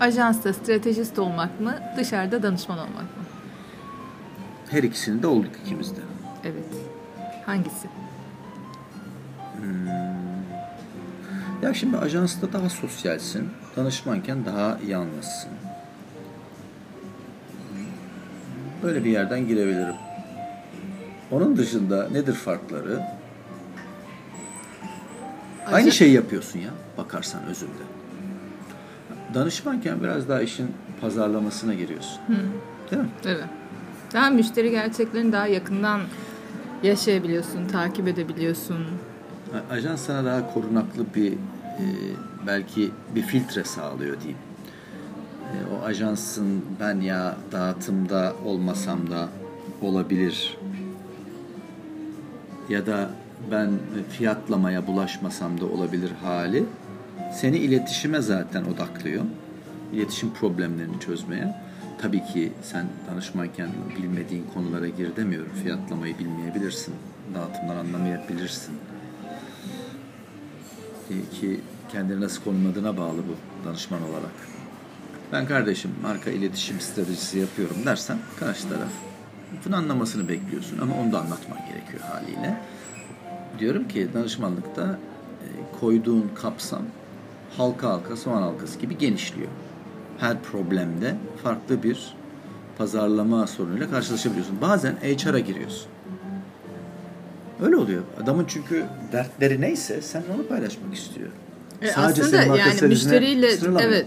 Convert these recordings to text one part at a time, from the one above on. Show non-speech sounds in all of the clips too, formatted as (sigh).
Ajansta stratejist olmak mı, dışarıda danışman olmak mı? Her ikisini de olduk ikimiz de. Evet. Hangisi? Ya şimdi ajansta daha sosyalsin, danışmanken daha yalnızsın. Böyle bir yerden girebilirim. Onun dışında nedir farkları? Aynı Ajan- şeyi yapıyorsun ya bakarsan özünde. Danışmanken biraz daha işin pazarlamasına giriyorsun. Değil mi? Evet. Daha müşteri gerçeklerini daha yakından yaşayabiliyorsun, takip edebiliyorsun. Ajans sana daha korunaklı bir e, belki bir filtre sağlıyor diyeyim. E, o ajansın ben ya dağıtımda olmasam da olabilir ya da ben fiyatlamaya bulaşmasam da olabilir hali seni iletişime zaten odaklıyor. İletişim problemlerini çözmeye. Tabii ki sen danışmanken bilmediğin konulara gir demiyorum. Fiyatlamayı bilmeyebilirsin. Dağıtımdan anlamayabilirsin. Ki kendini nasıl konumladığına bağlı bu danışman olarak. Ben kardeşim marka iletişim stratejisi yapıyorum dersen karşı taraf bunu anlamasını bekliyorsun ama onu da anlatman gerekiyor haliyle. Diyorum ki danışmanlıkta e, koyduğun kapsam halka halka soğan halkası gibi genişliyor. Her problemde farklı bir pazarlama sorunuyla karşılaşabiliyorsun. Bazen HR'a giriyorsun. Öyle oluyor. Adamın çünkü dertleri neyse sen onu paylaşmak istiyor. E, Sadece aslında yani müşteriyle evet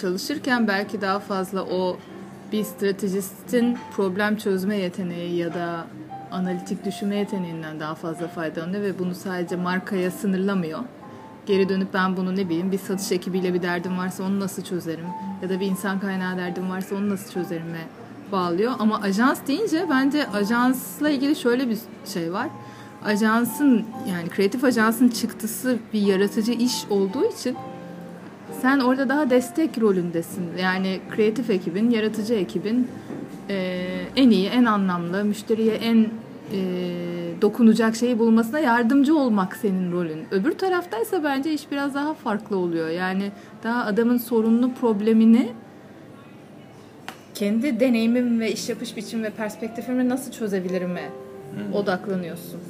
çalışırken belki daha fazla o bir stratejistin problem çözme yeteneği ya da analitik düşünme yeteneğinden daha fazla faydalanıyor ve bunu sadece markaya sınırlamıyor. Geri dönüp ben bunu ne bileyim bir satış ekibiyle bir derdim varsa onu nasıl çözerim ya da bir insan kaynağı derdim varsa onu nasıl çözerime bağlıyor. Ama ajans deyince bence ajansla ilgili şöyle bir şey var. Ajansın yani kreatif ajansın çıktısı bir yaratıcı iş olduğu için sen orada daha destek rolündesin. Yani kreatif ekibin, yaratıcı ekibin e, en iyi, en anlamlı, müşteriye en e, dokunacak şeyi bulmasına yardımcı olmak senin rolün. Öbür taraftaysa bence iş biraz daha farklı oluyor. Yani daha adamın sorunlu problemini kendi deneyimim ve iş yapış biçim ve perspektifimi nasıl çözebilirime odaklanıyorsun.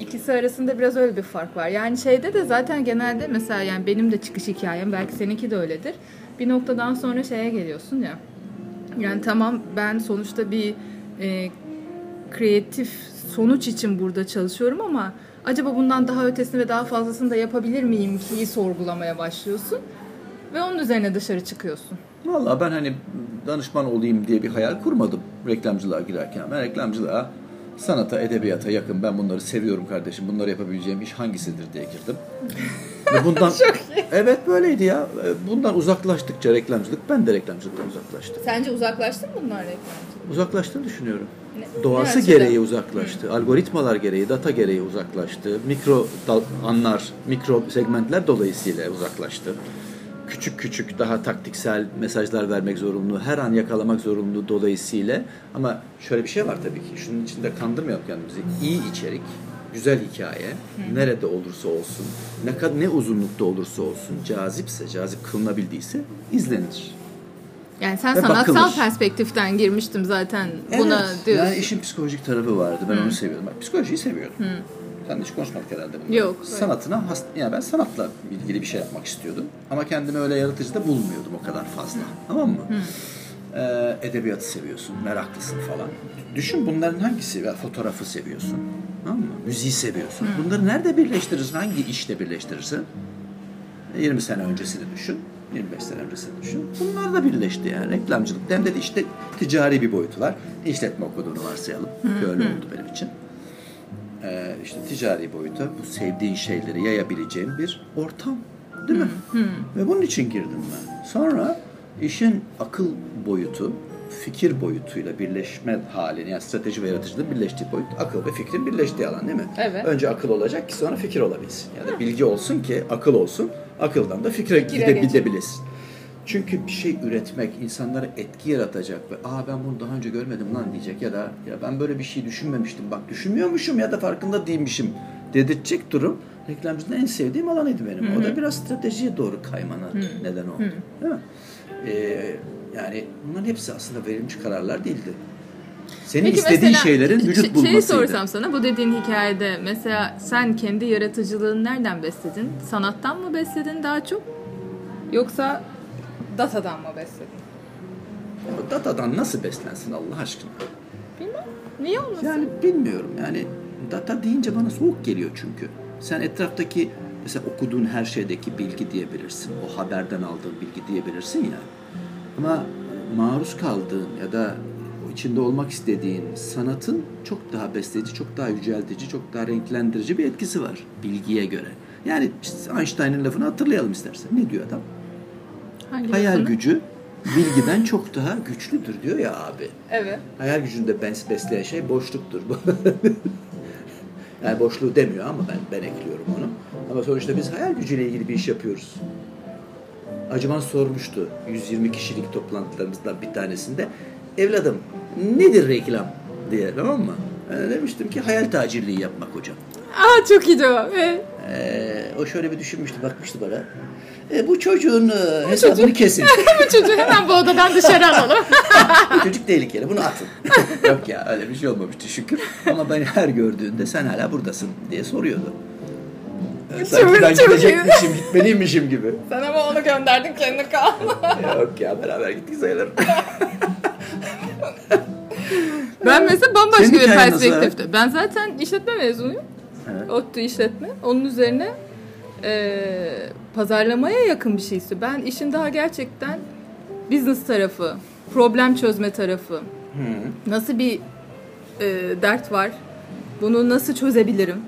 İkisi arasında biraz öyle bir fark var. Yani şeyde de zaten genelde mesela yani benim de çıkış hikayem belki seninki de öyledir. Bir noktadan sonra şeye geliyorsun ya. Yani tamam ben sonuçta bir e, kreatif sonuç için burada çalışıyorum ama acaba bundan daha ötesini ve daha fazlasını da yapabilir miyim ki sorgulamaya başlıyorsun. Ve onun üzerine dışarı çıkıyorsun. Vallahi ben hani danışman olayım diye bir hayal kurmadım reklamcılığa girerken. Ben reklamcılığa sanata, edebiyata yakın. Ben bunları seviyorum kardeşim. Bunları yapabileceğim iş hangisidir diye girdim. (laughs) Ve bundan Evet böyleydi ya. Bundan uzaklaştıkça reklamcılık ben de reklamcılıktan uzaklaştım. Sence uzaklaştın mı bunlar reklamcılık? Uzaklaştığını düşünüyorum. Doğası gereği uzaklaştı. Algoritmalar gereği, data gereği uzaklaştı. Mikro anlar, mikro segmentler dolayısıyla uzaklaştı. Küçük küçük daha taktiksel mesajlar vermek zorunlu, her an yakalamak zorunlu dolayısıyla. Ama şöyle bir şey var tabii ki. Şunun içinde kandırmayalım kendimizi. İyi içerik, güzel hikaye, nerede olursa olsun, ne kadar ne uzunlukta olursa olsun, cazipse, cazip kılınabildiyse izlenir. Yani sen Ve sanatsal bakılır. perspektiften girmiştim zaten buna evet. diyorsun. Yani işin psikolojik tarafı vardı. Ben onu seviyordum. Bak, psikolojiyi seviyordum. Sen de hiç konuşmadık herhalde bunu. Yok. Sanatına, hast yani ben sanatla ilgili bir şey yapmak istiyordum. Ama kendimi öyle yaratıcı da bulmuyordum o kadar fazla. Tamam mı? Ee, edebiyatı seviyorsun, meraklısın falan. Düşün bunların hangisi? Ya, fotoğrafı seviyorsun. Tamam mı? Müziği seviyorsun. Bunları nerede birleştirirsin? Hangi işte birleştirirsin? 20 sene öncesini düşün. 25 sene öncesini düşün. Bunlar da birleşti yani. Reklamcılık. Hem de işte ticari bir boyutu var. İşletme okuduğunu varsayalım. Öyle oldu benim için. Ee, işte ticari boyuta bu sevdiğin şeyleri yayabileceğin bir ortam. Değil mi? Ve bunun için girdim ben. Sonra işin akıl boyutu, fikir boyutuyla birleşme halini, yani strateji ve yaratıcılığın birleştiği boyut, akıl ve fikrin birleştiği alan değil mi? Evet. Önce akıl olacak ki sonra fikir olabilsin. Ya da bilgi olsun ki akıl olsun, akıldan da fikre Fikire gide, geçelim. gidebilirsin. Çünkü bir şey üretmek insanlara etki yaratacak ve aa ben bunu daha önce görmedim lan diyecek ya da ya ben böyle bir şey düşünmemiştim bak düşünmüyormuşum ya da farkında değilmişim dedirtecek durum reklamcılığın en sevdiğim alanıydı benim. Hı-hı. O da biraz stratejiye doğru kaymana Hı-hı. neden oldu. Hı-hı. Değil mi? Ee, yani bunların hepsi aslında verilmiş kararlar değildi. Senin Peki istediğin mesela, şeylerin vücut şey bulmasıydı. Şeyi sorsam sana bu dediğin hikayede mesela sen kendi yaratıcılığını nereden besledin? Sanattan mı besledin daha çok? Yoksa datadan mı besledin? Ya, datadan nasıl beslensin Allah aşkına? Bilmem. Niye olmasın? Yani bilmiyorum. Yani data deyince bana soğuk geliyor çünkü. Sen etraftaki mesela okuduğun her şeydeki bilgi diyebilirsin. O haberden aldığın bilgi diyebilirsin ya. Ama maruz kaldığın ya da içinde olmak istediğin sanatın çok daha besleyici, çok daha yüceltici, çok daha renklendirici bir etkisi var bilgiye göre. Yani Einstein'ın lafını hatırlayalım istersen. Ne diyor adam? Hangi Hayal lafını? gücü bilgiden çok daha güçlüdür diyor ya abi. Evet. Hayal gücünde besleyen şey boşluktur. (laughs) yani boşluğu demiyor ama ben ben ekliyorum onu. Ama sonuçta biz hayal gücüyle ilgili bir iş yapıyoruz. Acıman sormuştu 120 kişilik toplantılarımızdan bir tanesinde. Evladım nedir reklam diye tamam mı? Ben demiştim ki hayal tacirliği yapmak hocam. Aa çok iyi cevap. Evet. Ee, o şöyle bir düşünmüştü bakmıştı bana. E, bu çocuğun e, hesabını çocuk, kesin. (laughs) bu çocuğu hemen bu odadan dışarı alalım. (laughs) bu çocuk tehlikeli bunu atın. (laughs) Yok ya öyle bir şey olmamıştı şükür. Ama ben her gördüğünde sen hala buradasın diye soruyordu. Sanki ben gidecekmişim, gitmeliymişim gibi. Sen ama onu gönderdin kendi kal. Yok ya beraber gittik sayılır. Ben mesela bambaşka Senin bir perspektifte. Ben zaten işletme mezunuyum. Evet. ODTÜ işletme. Onun üzerine e, pazarlamaya yakın bir şey istiyor. Ben işin daha gerçekten business tarafı, problem çözme tarafı. Hı. Nasıl bir e, dert var? Bunu nasıl çözebilirim?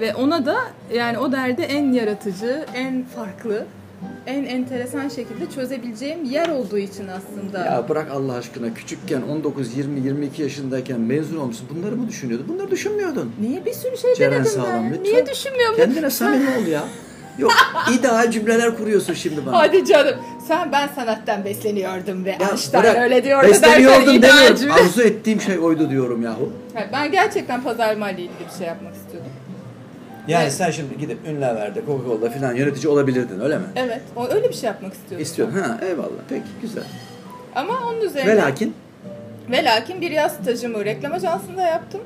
Ve ona da yani o derdi en yaratıcı, en farklı, en enteresan şekilde çözebileceğim yer olduğu için aslında. Ya bırak Allah aşkına küçükken 19, 20, 22 yaşındayken mezun olmuşsun. Bunları mı düşünüyordun? Bunları düşünmüyordun. Niye bir sürü şey Ceren denedim Sağlam, ben? Lütfen. Niye düşünmüyorum? Kendine samimi ol ya. Yok (laughs) ideal cümleler kuruyorsun şimdi bana. Hadi canım. Sen ben sanattan besleniyordum ve ya, Einstein bırak, öyle diyordu Besleniyordum demiyorum. Arzu ettiğim şey oydu diyorum yahu. ben gerçekten pazarlama ile ilgili bir şey yapmak istiyordum. Yani evet. sen şimdi gidip Ünlüver'de, Coca-Cola'da falan yönetici olabilirdin öyle mi? Evet. O öyle bir şey yapmak istiyordum. İstiyorum. Ha eyvallah. Peki güzel. Ama onun üzerine... Ve lakin? Ve lakin bir yaz stajımı reklam ajansında yaptım.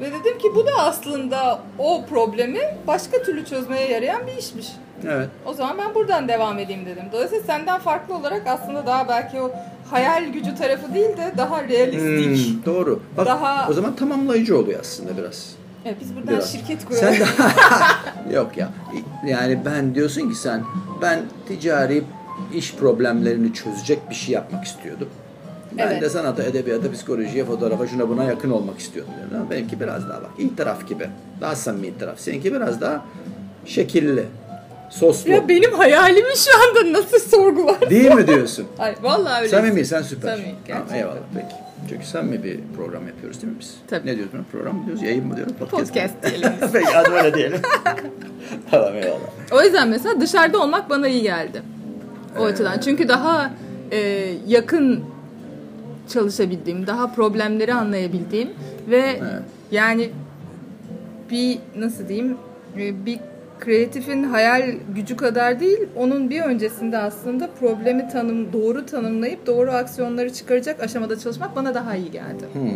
Ve dedim ki bu da aslında o problemi başka türlü çözmeye yarayan bir işmiş. Evet. O zaman ben buradan devam edeyim dedim. Dolayısıyla senden farklı olarak aslında daha belki o hayal gücü tarafı değil de daha realistik. Hmm, doğru. Bak, daha... O zaman tamamlayıcı oluyor aslında biraz. Evet, biz buradan Biraz. şirket kuralım. Sen de... (laughs) Yok ya. Yani ben diyorsun ki sen ben ticari iş problemlerini çözecek bir şey yapmak istiyordum. Ben evet. de sanata, edebiyata, psikolojiye, fotoğrafa, şuna buna yakın olmak istiyordum. Yani benimki biraz daha bak itiraf gibi. Daha samimi itiraf. Seninki biraz daha şekilli. Soslu. Ya benim hayalimi şu anda nasıl sorgular? Değil mi diyorsun? (laughs) Hayır vallahi öyle. Samimi sen süper. Samimi gerçekten. Tamam, eyvallah peki. Çünkü samimi bir program yapıyoruz değil mi biz? Tabii. Ne diyoruz program mı diyoruz? Yayın mı diyoruz? Podcast, Podcast (laughs) diyelim. peki hadi öyle diyelim. (laughs) tamam eyvallah. O yüzden mesela dışarıda olmak bana iyi geldi. O ee... açıdan. Çünkü daha e, yakın çalışabildiğim, daha problemleri anlayabildiğim ve evet. yani bir nasıl diyeyim e, bir kreatifin hayal gücü kadar değil, onun bir öncesinde aslında problemi tanım doğru tanımlayıp doğru aksiyonları çıkaracak aşamada çalışmak bana daha iyi geldi. Hmm.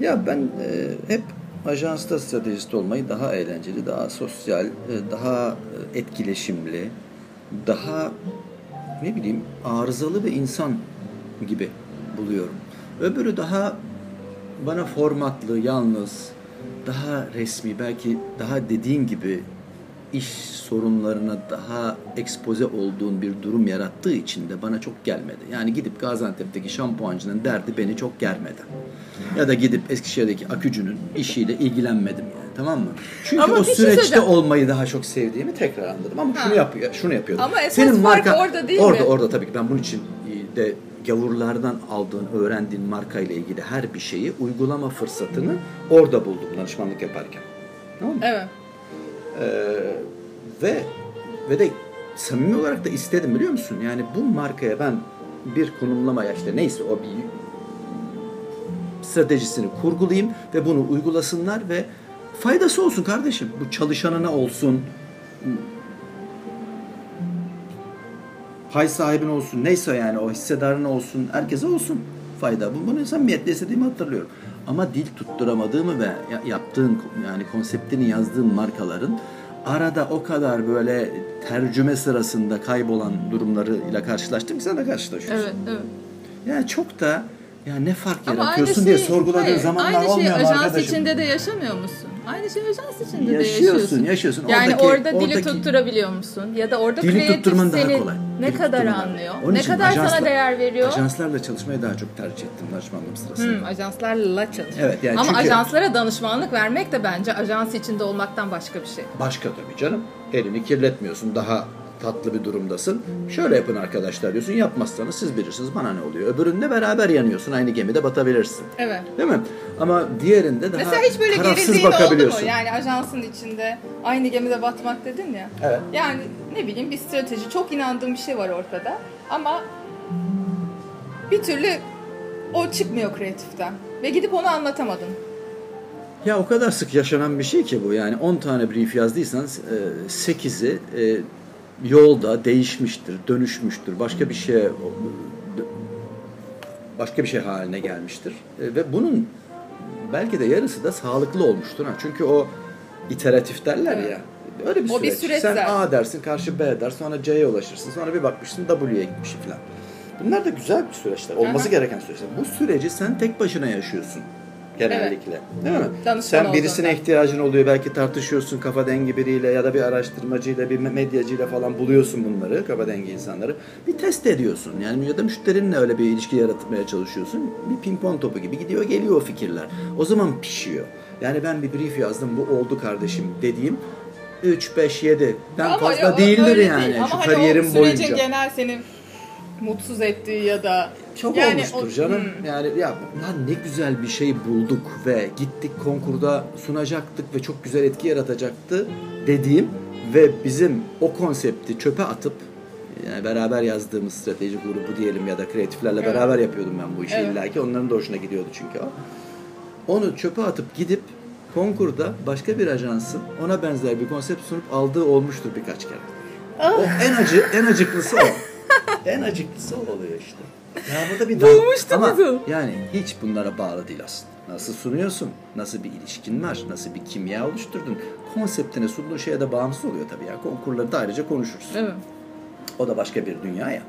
Ya ben e, hep ajansta stratejist olmayı daha eğlenceli, daha sosyal, e, daha etkileşimli, daha ne bileyim arızalı ve insan gibi buluyorum. Öbürü daha bana formatlı, yalnız, daha resmi, belki daha dediğin gibi iş sorunlarına daha ekspoze olduğun bir durum yarattığı için de bana çok gelmedi. Yani gidip Gaziantep'teki şampuancının derdi beni çok germedi. Ya da gidip Eskişehir'deki akücünün işiyle ilgilenmedim yani tamam mı? Çünkü Ama o şey süreçte şey olmayı daha çok sevdiğimi tekrar anladım. Ama ha. şunu yapıyor, şunu yapıyordum. Ama esas Senin marka orada değil orada, mi? Orada tabii ki ben bunun için de gavurlardan aldığın, öğrendiğin marka ile ilgili her bir şeyi uygulama fırsatını orada buldum danışmanlık yaparken. Tamam mı? Evet. Ee, ve ve de samimi olarak da istedim biliyor musun? Yani bu markaya ben bir konumlamaya işte neyse o bir stratejisini kurgulayayım ve bunu uygulasınlar ve faydası olsun kardeşim. Bu çalışanına olsun. Pay sahibine olsun. Neyse yani o hissedarına olsun. Herkese olsun fayda. Bu- Bunu samimiyetle istediğimi hatırlıyorum. Ama dil tutturamadığımı ve ya- yaptığın yani konseptini yazdığın markaların arada o kadar böyle tercüme sırasında kaybolan durumlarıyla karşılaştım ki sen de karşılaşıyorsun. Evet, evet. Yani çok da ya ne fark Ama yaratıyorsun şey, diye sorguladığın hayır, zamanlar aynı şey olmuyor mu ajans arkadaşım? içinde de yaşamıyor musun? Aynı şey ajans içinde de Yaşıyorsun, yaşıyorsun. yaşıyorsun. Yani Oradaki- orada dili oradaki- tutturabiliyor musun? Ya da orada Dili kreatif tutturman daha seni kolay. Ne kadar anlıyor? Onun ne kadar ajansla- sana değer veriyor? Ajanslarla çalışmayı daha çok tercih ettim danışmanlığım sırasında. Hmm, ajanslarla çalış. Evet, yani Ama çünkü- ajanslara danışmanlık vermek de bence ajans içinde olmaktan başka bir şey. Başka tabii canım. Elini kirletmiyorsun. Daha tatlı bir durumdasın. Şöyle yapın arkadaşlar diyorsun. Yapmazsanız siz bilirsiniz. Bana ne oluyor? Öbüründe beraber yanıyorsun. Aynı gemide batabilirsin. Evet. Değil mi? Ama diğerinde daha Mesela hiç böyle gerildiğin oldu mu? Yani ajansın içinde aynı gemide batmak dedin ya. Evet. Yani ne bileyim bir strateji, çok inandığım bir şey var ortada. Ama bir türlü o çıkmıyor kreatiften. Ve gidip onu anlatamadın. Ya o kadar sık yaşanan bir şey ki bu. Yani 10 tane brief yazdıysanız 8'i yolda değişmiştir, dönüşmüştür. Başka bir şeye başka bir şey haline gelmiştir. E, Ve bunun belki de yarısı da sağlıklı olmuştur. Ha. Çünkü o iteratif derler Evet. ya. Öyle bir O bir süreç. süreç Sen zaten. A dersin, karşı B der, sonra C'ye ulaşırsın. Sonra bir bakmışsın W'ye gitmiş falan. Bunlar da güzel bir süreçler. Olması Aha. gereken süreçler. Bu süreci sen tek başına yaşıyorsun genellikle. Değil mi? Danışman Sen birisine olduğunda. ihtiyacın oluyor. Belki tartışıyorsun kafa dengi biriyle ya da bir araştırmacıyla, bir medyacıyla falan buluyorsun bunları, kafa dengi insanları. Bir test ediyorsun. Yani ya da müşterinle öyle bir ilişki yaratmaya çalışıyorsun. Bir pimpon topu gibi gidiyor geliyor o fikirler. O zaman pişiyor. Yani ben bir brief yazdım bu oldu kardeşim dediğim 3, 5, 7. Ben Ama fazla ya değildir yani değil. Ama şu hani kariyerim o sürecin boyunca. genel seni mutsuz ettiği ya da Çok yani olmuştur o- canım. Hmm. Yani ya lan ne güzel bir şey bulduk ve gittik konkurda sunacaktık ve çok güzel etki yaratacaktı dediğim ve bizim o konsepti çöpe atıp yani beraber yazdığımız strateji grubu diyelim ya da kreatiflerle Evet. beraber yapıyordum ben bu işi Evet. illaki. Onların da hoşuna gidiyordu çünkü o. Onu çöpe atıp gidip konkurda başka bir ajansın ona benzer bir konsept sunup aldığı olmuştur birkaç kere. Ah. O en acı, en acıklısı o. en acıklısı o oluyor işte. Ya burada bir Bulmuştu Ama bizi. yani hiç bunlara bağlı değil aslında. Nasıl sunuyorsun? Nasıl bir ilişkin var? Nasıl bir kimya oluşturdun? Konseptine sunduğun şeye de bağımsız oluyor tabii ya. Konkurları da ayrıca konuşuruz. Evet. O da başka bir dünya ya.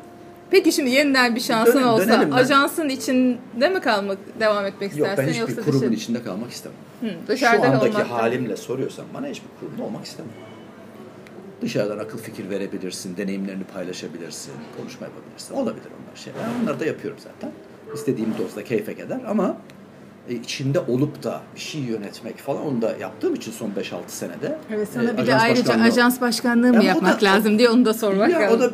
Peki şimdi yeniden bir şansın Dönelim, olsa ben. ajansın içinde mi kalmak devam etmek Yok istersin ben hiçbir yoksa kurumun dışı- içinde kalmak istemem. Hı, Şu andaki olmaktan. halimle soruyorsan bana hiçbir kurumda olmak istemem. Dışarıdan akıl fikir verebilirsin, deneyimlerini paylaşabilirsin, konuşma yapabilirsin. Olabilir onlar şeyler. Onları da yapıyorum zaten. İstediğim dozda keyfe eder ama e, içinde olup da bir şey yönetmek falan onu da yaptığım için son 5-6 senede. Evet e, sana bir de ayrıca başkanlığı- ajans başkanlığı mı yapmak da- lazım diye onu da sormak ya lazım. o da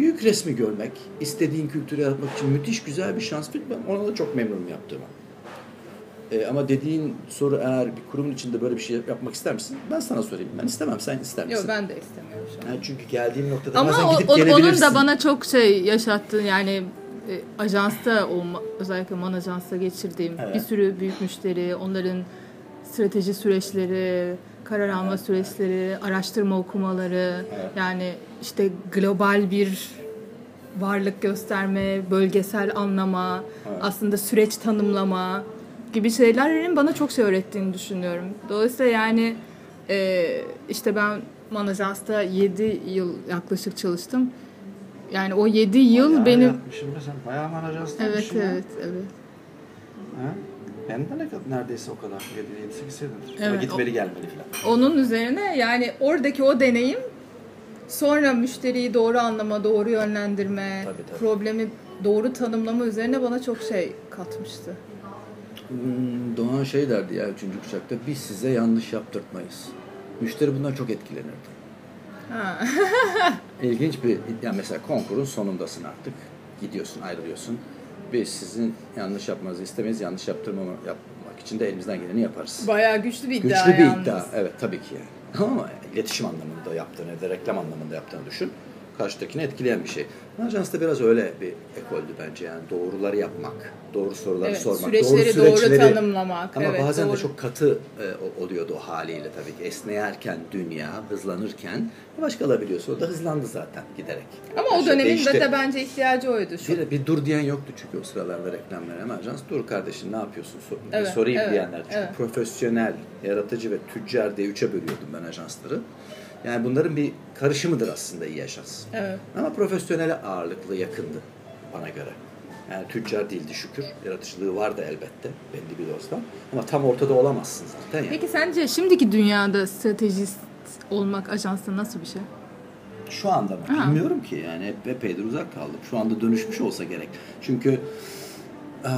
büyük resmi görmek, istediğin kültürü yaratmak için müthiş güzel bir şans. Ben ona da çok memnunum yaptığıma. E, ama dediğin soru eğer bir kurumun içinde böyle bir şey yapmak ister misin? Ben sana sorayım. Ben istemem. Sen ister misin? Yok ben de istemiyorum şu an. Yani çünkü geldiğim noktada Ama bazen o- gidip o- onun gelebilirsin. da bana çok şey yaşattı yani e, ajansta olma, özellikle man ajansta geçirdiğim Evet. bir sürü büyük müşteri, onların strateji süreçleri, karar alma süreçleri, araştırma okumaları, Evet. yani işte global bir varlık gösterme, bölgesel anlama, Evet. aslında süreç tanımlama gibi şeylerin bana çok şey öğrettiğini düşünüyorum. Dolayısıyla yani e, işte ben Manajans'ta 7 yıl yaklaşık çalıştım. Yani o 7 yıl Bayağı benim yapmışım sen. Bayağı manajansın evet evet evet. Ha? Ben de ne kadar neredeyse o kadar. 7-8 senedir. Evet, gitmeli gelmeli falan. Onun üzerine yani oradaki o deneyim sonra müşteriyi doğru anlama, doğru yönlendirme, Tabii, tabii. problemi doğru tanımlama üzerine bana çok şey katmıştı. Hmm, Doğan şey derdi ya 3. kuşakta biz size yanlış yaptırtmayız. Müşteri bundan çok etkilenirdi. Ha. İlginç bir, ya mesela konkurun sonundasın artık. Gidiyorsun, ayrılıyorsun. Biz sizin yanlış yapmanızı istemeyiz. Yanlış yaptırmama yapmak için de elimizden geleni yaparız. Bayağı güçlü bir iddia Güçlü bir yalnız. iddia. Evet tabii ki yani. (laughs) Ama iletişim anlamında yaptığını ya da reklam anlamında yaptığını düşün. Karşıdakini etkileyen bir şey. Ajans da biraz öyle bir ekoldü bence yani doğruları yapmak, doğru soruları Evet, sormak, süreçleri doğru doğru süreçleri tanımlamak. Ama Evet, bazen doğru. de çok katı e, oluyordu o haliyle tabii ki. Esneyerken dünya, hızlanırken yavaş kalabiliyorsa o da hızlandı zaten giderek. Ama Her o dönemin değişti. de, bence ihtiyacı oydu şu. Bir, bir dur diyen yoktu çünkü o sıralarda reklamlara ama ajans dur kardeşim ne yapıyorsun Sor, Evet, sorayım evet, diyenler. Çünkü evet. profesyonel, yaratıcı ve tüccar diye üçe bölüyordum ben ajansları. Yani bunların bir karışımıdır aslında iyi ajans. Evet. Ama profesyonele ağırlıklı yakındı bana göre. Yani tüccar değildi şükür. Yaratıcılığı vardı elbette belli bir dozda. Ama tam ortada olamazsın zaten yani. Peki sence şimdiki dünyada stratejist olmak ajansta nasıl bir şey? Şu anda mı? Ha. Bilmiyorum ki yani hep epeydir uzak kaldım. Şu anda dönüşmüş olsa gerek. Çünkü e,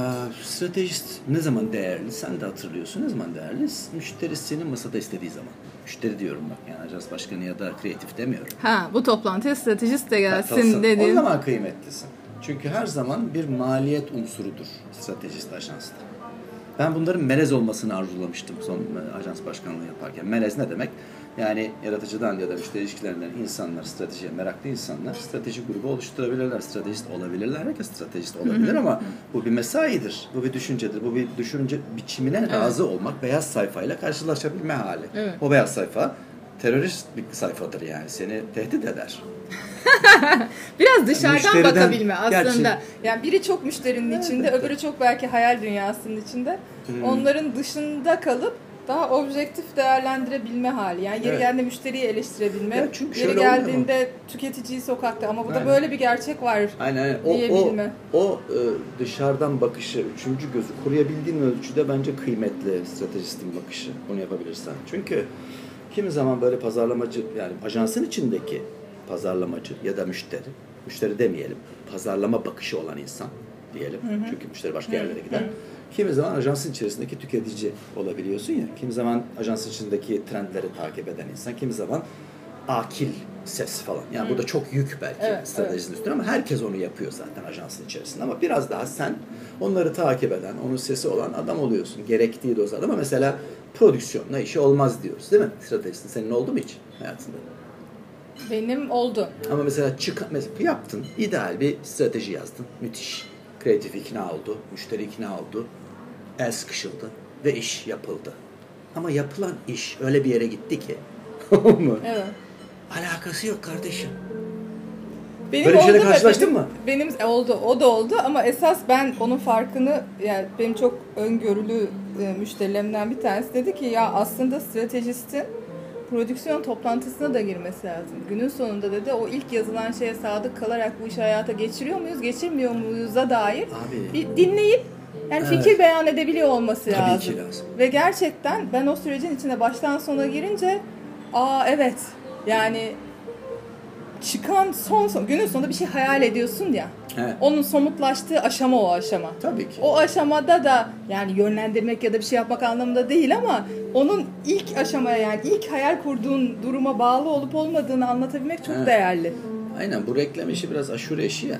stratejist ne zaman değerli? Sen de hatırlıyorsun. Ne zaman değerli? Müşteri senin masada istediği zaman. Müşteri diyorum bak yani ajans başkanı ya da kreatif demiyorum. Ha bu toplantıya stratejist de gelsin Katılsın. O dedin. zaman kıymetlisin. Çünkü her zaman bir maliyet unsurudur stratejist ajansta. Ben bunların melez olmasını arzulamıştım son e, ajans başkanlığı yaparken. Melez ne demek? Yani yaratıcıdan ya da müşteri ilişkilerinden insanlar, stratejiye meraklı insanlar strateji grubu oluşturabilirler, stratejist olabilirler. Herkes stratejist olabilir ama bu bir mesaidir, bu bir düşüncedir, bu bir düşünce biçimine razı olmak, beyaz sayfayla karşılaşabilme hali. Evet. O beyaz sayfa terörist bir sayfadır yani seni tehdit eder. (laughs) Biraz dışarıdan Müşteriden- bakabilme aslında. Gerçi- Yani biri çok müşterinin içinde, öbürü çok belki hayal dünyasının içinde. Hmm. Onların dışında kalıp daha objektif değerlendirebilme hali. Yani yeri Evet. geldiğinde müşteriyi eleştirebilme, Ya çünkü yeri geldiğinde tüketiciyi sokakta ama burada Aynen. böyle bir gerçek var. Aynen aynen. O, o, diyebilme. o e, dışarıdan bakışı, üçüncü gözü koruyabildiğin ölçüde bence kıymetli stratejistin bakışı. Bunu yapabilirsen. Çünkü kimi zaman böyle pazarlamacı yani ajansın içindeki pazarlamacı ya da müşteri, müşteri demeyelim, pazarlama bakışı olan insan diyelim. Çünkü müşteri başka yerlere gider. Kimi zaman ajansın içerisindeki tüketici olabiliyorsun ya. Kimi zaman ajansın içindeki trendleri takip eden insan. Kimi zaman akil ses falan. Yani bu da çok yük belki Evet, stratejinin üstüne ama herkes onu yapıyor zaten ajansın içerisinde. Ama biraz daha sen onları takip eden, onun sesi olan adam oluyorsun. Gerektiği dozada ama mesela prodüksiyonla işi olmaz diyoruz değil mi? Stratejistin senin oldu mu hiç hayatında? Benim oldu. Ama mesela çık mesela yaptın, ideal bir strateji yazdın. Müthiş. Kreatif ikna oldu, müşteri ikna oldu. El sıkışıldı ve iş yapıldı. Ama yapılan iş öyle bir yere gitti ki. (laughs) Mı? Evet. Alakası yok kardeşim. Benim Böyle şeyle karşılaştın benim- mı? Benim e, oldu, o da oldu ama esas ben onun farkını yani benim çok öngörülü e, müşterilerimden bir tanesi dedi ki ya aslında stratejistin prodüksiyon toplantısına da girmesi lazım. Günün sonunda dedi o ilk yazılan şeye sadık kalarak bu işi hayata geçiriyor muyuz, geçirmiyor muyuz'a dair Abi. bir dinleyip yani Evet. fikir beyan edebiliyor olması Tabii lazım. ki lazım. Ve gerçekten ben o sürecin içine baştan sona girince aa evet yani çıkan son, son günün sonunda bir şey hayal ediyorsun ya. Evet. Onun somutlaştığı aşama o aşama. Tabii ki. O aşamada da yani yönlendirmek ya da bir şey yapmak anlamında değil ama onun ilk aşamaya yani ilk hayal kurduğun duruma bağlı olup olmadığını anlatabilmek çok Evet. değerli. Aynen bu reklam işi biraz aşure işi ya.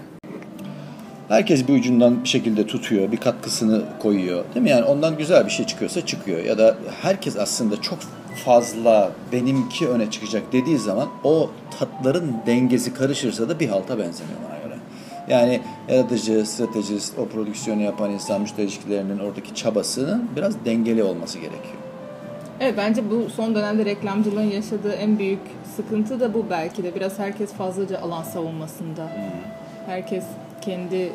Herkes bir ucundan bir şekilde tutuyor, bir katkısını koyuyor. Değil mi? Yani ondan güzel bir şey çıkıyorsa çıkıyor. Ya da herkes aslında çok fazla benimki öne çıkacak dediği zaman o tatların dengesi karışırsa da bir halta benzemiyor bana göre. Yani yaratıcı, stratejist, o prodüksiyonu yapan insan, müşteri ilişkilerinin oradaki çabasının biraz dengeli olması gerekiyor. Evet bence bu son dönemde reklamcılığın yaşadığı en büyük sıkıntı da bu belki de. Biraz herkes fazlaca alan savunmasında. Herkes kendi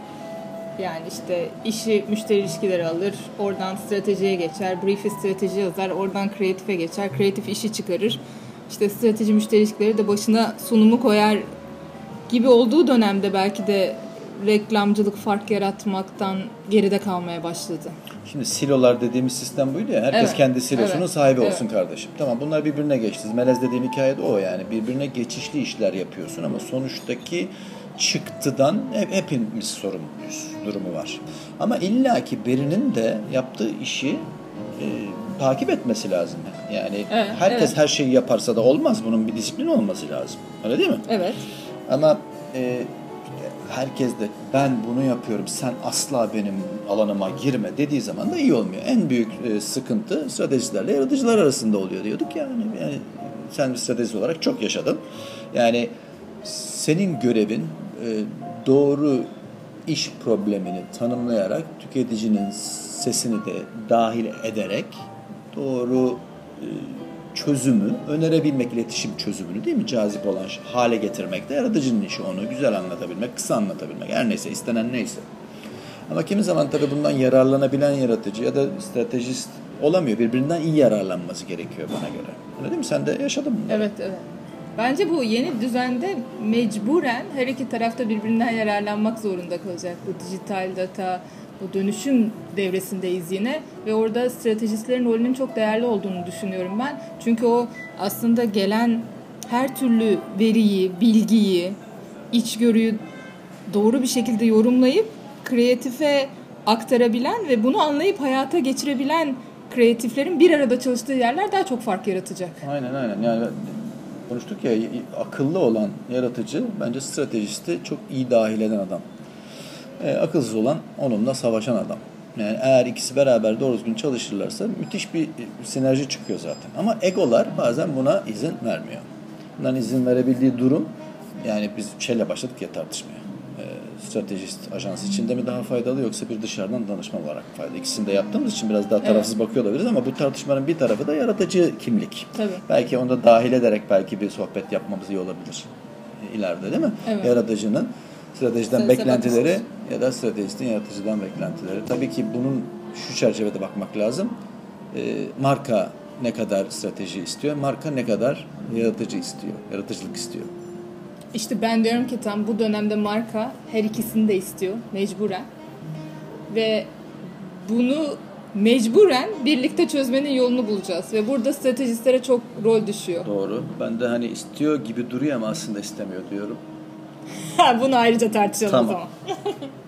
yani işte işi müşteri ilişkileri alır, oradan stratejiye geçer, brief'i strateji yazar, oradan kreatife geçer, kreatif işi çıkarır. İşte strateji müşteri ilişkileri de başına sunumu koyar gibi olduğu dönemde belki de reklamcılık fark yaratmaktan geride kalmaya başladı. Şimdi silolar dediğimiz sistem buydu ya. Herkes Evet, kendi silosunun evet, sahibi evet. olsun kardeşim. Tamam bunlar birbirine geçti. Melez dediğim hikaye de o yani. Birbirine geçişli işler yapıyorsun ama sonuçtaki çıktıdan hep, hepimiz sorumluyuz durumu var. Ama illaki birinin de yaptığı işi e, takip etmesi lazım. Yani Evet, herkes evet. her şeyi yaparsa da olmaz. Bunun bir disiplin olması lazım. Öyle değil mi? Evet. Ama e, herkes de ben bunu yapıyorum sen asla benim alanıma girme dediği zaman da iyi olmuyor. En büyük e, sıkıntı stratejistlerle yaratıcılar arasında oluyor diyorduk yani. yani sen bir stratejist olarak çok yaşadın. Yani senin görevin e, doğru iş problemini tanımlayarak tüketicinin sesini de dahil ederek doğru e, çözümü önerebilmek, iletişim çözümünü değil mi? Cazip olan hale getirmek de yaratıcının işi onu güzel anlatabilmek, kısa anlatabilmek. Her neyse, istenen neyse. Ama kimi zaman tabii bundan yararlanabilen yaratıcı ya da stratejist olamıyor. Birbirinden iyi yararlanması gerekiyor bana göre. Öyle değil mi? Sen de yaşadın mı? Evet, evet. Bence bu yeni düzende mecburen her iki tarafta birbirinden yararlanmak zorunda kalacak. Bu dijital data, bu dönüşüm devresindeyiz yine ve orada stratejistlerin rolünün çok değerli olduğunu düşünüyorum ben. Çünkü o aslında gelen her türlü veriyi, bilgiyi, içgörüyü doğru bir şekilde yorumlayıp kreatife aktarabilen ve bunu anlayıp hayata geçirebilen kreatiflerin bir arada çalıştığı yerler daha çok fark yaratacak. Aynen aynen. Yani konuştuk ya akıllı olan yaratıcı bence stratejisti çok iyi dahil eden adam. E, akılsız olan onunla savaşan adam. Yani eğer ikisi beraber doğru düzgün çalışırlarsa müthiş bir sinerji çıkıyor zaten. Ama egolar bazen buna izin vermiyor. Bundan izin verebildiği durum yani biz şeyle başladık ya tartışmaya. E, stratejist ajans içinde mi daha faydalı yoksa bir dışarıdan danışman olarak faydalı? İkisini de yaptığımız için biraz daha tarafsız evet. bakıyor olabiliriz ama bu tartışmanın bir tarafı da yaratıcı kimlik. Tabii. Belki onu da dahil ederek belki bir sohbet yapmamız iyi olabilir ileride değil mi? Evet. Yaratıcının stratejiden Size beklentileri ya da stratejistin yaratıcıdan beklentileri. Tabii ki bunun şu çerçevede bakmak lazım. E, marka ne kadar strateji istiyor, marka ne kadar yaratıcı istiyor, yaratıcılık istiyor. İşte ben diyorum ki tam bu dönemde marka her ikisini de istiyor mecburen. Ve bunu mecburen birlikte çözmenin yolunu bulacağız. Ve burada stratejistlere çok rol düşüyor. Doğru. Ben de hani istiyor gibi duruyor ama aslında istemiyor diyorum. Bunu ayrıca tartışalım tamam. o zaman. (laughs)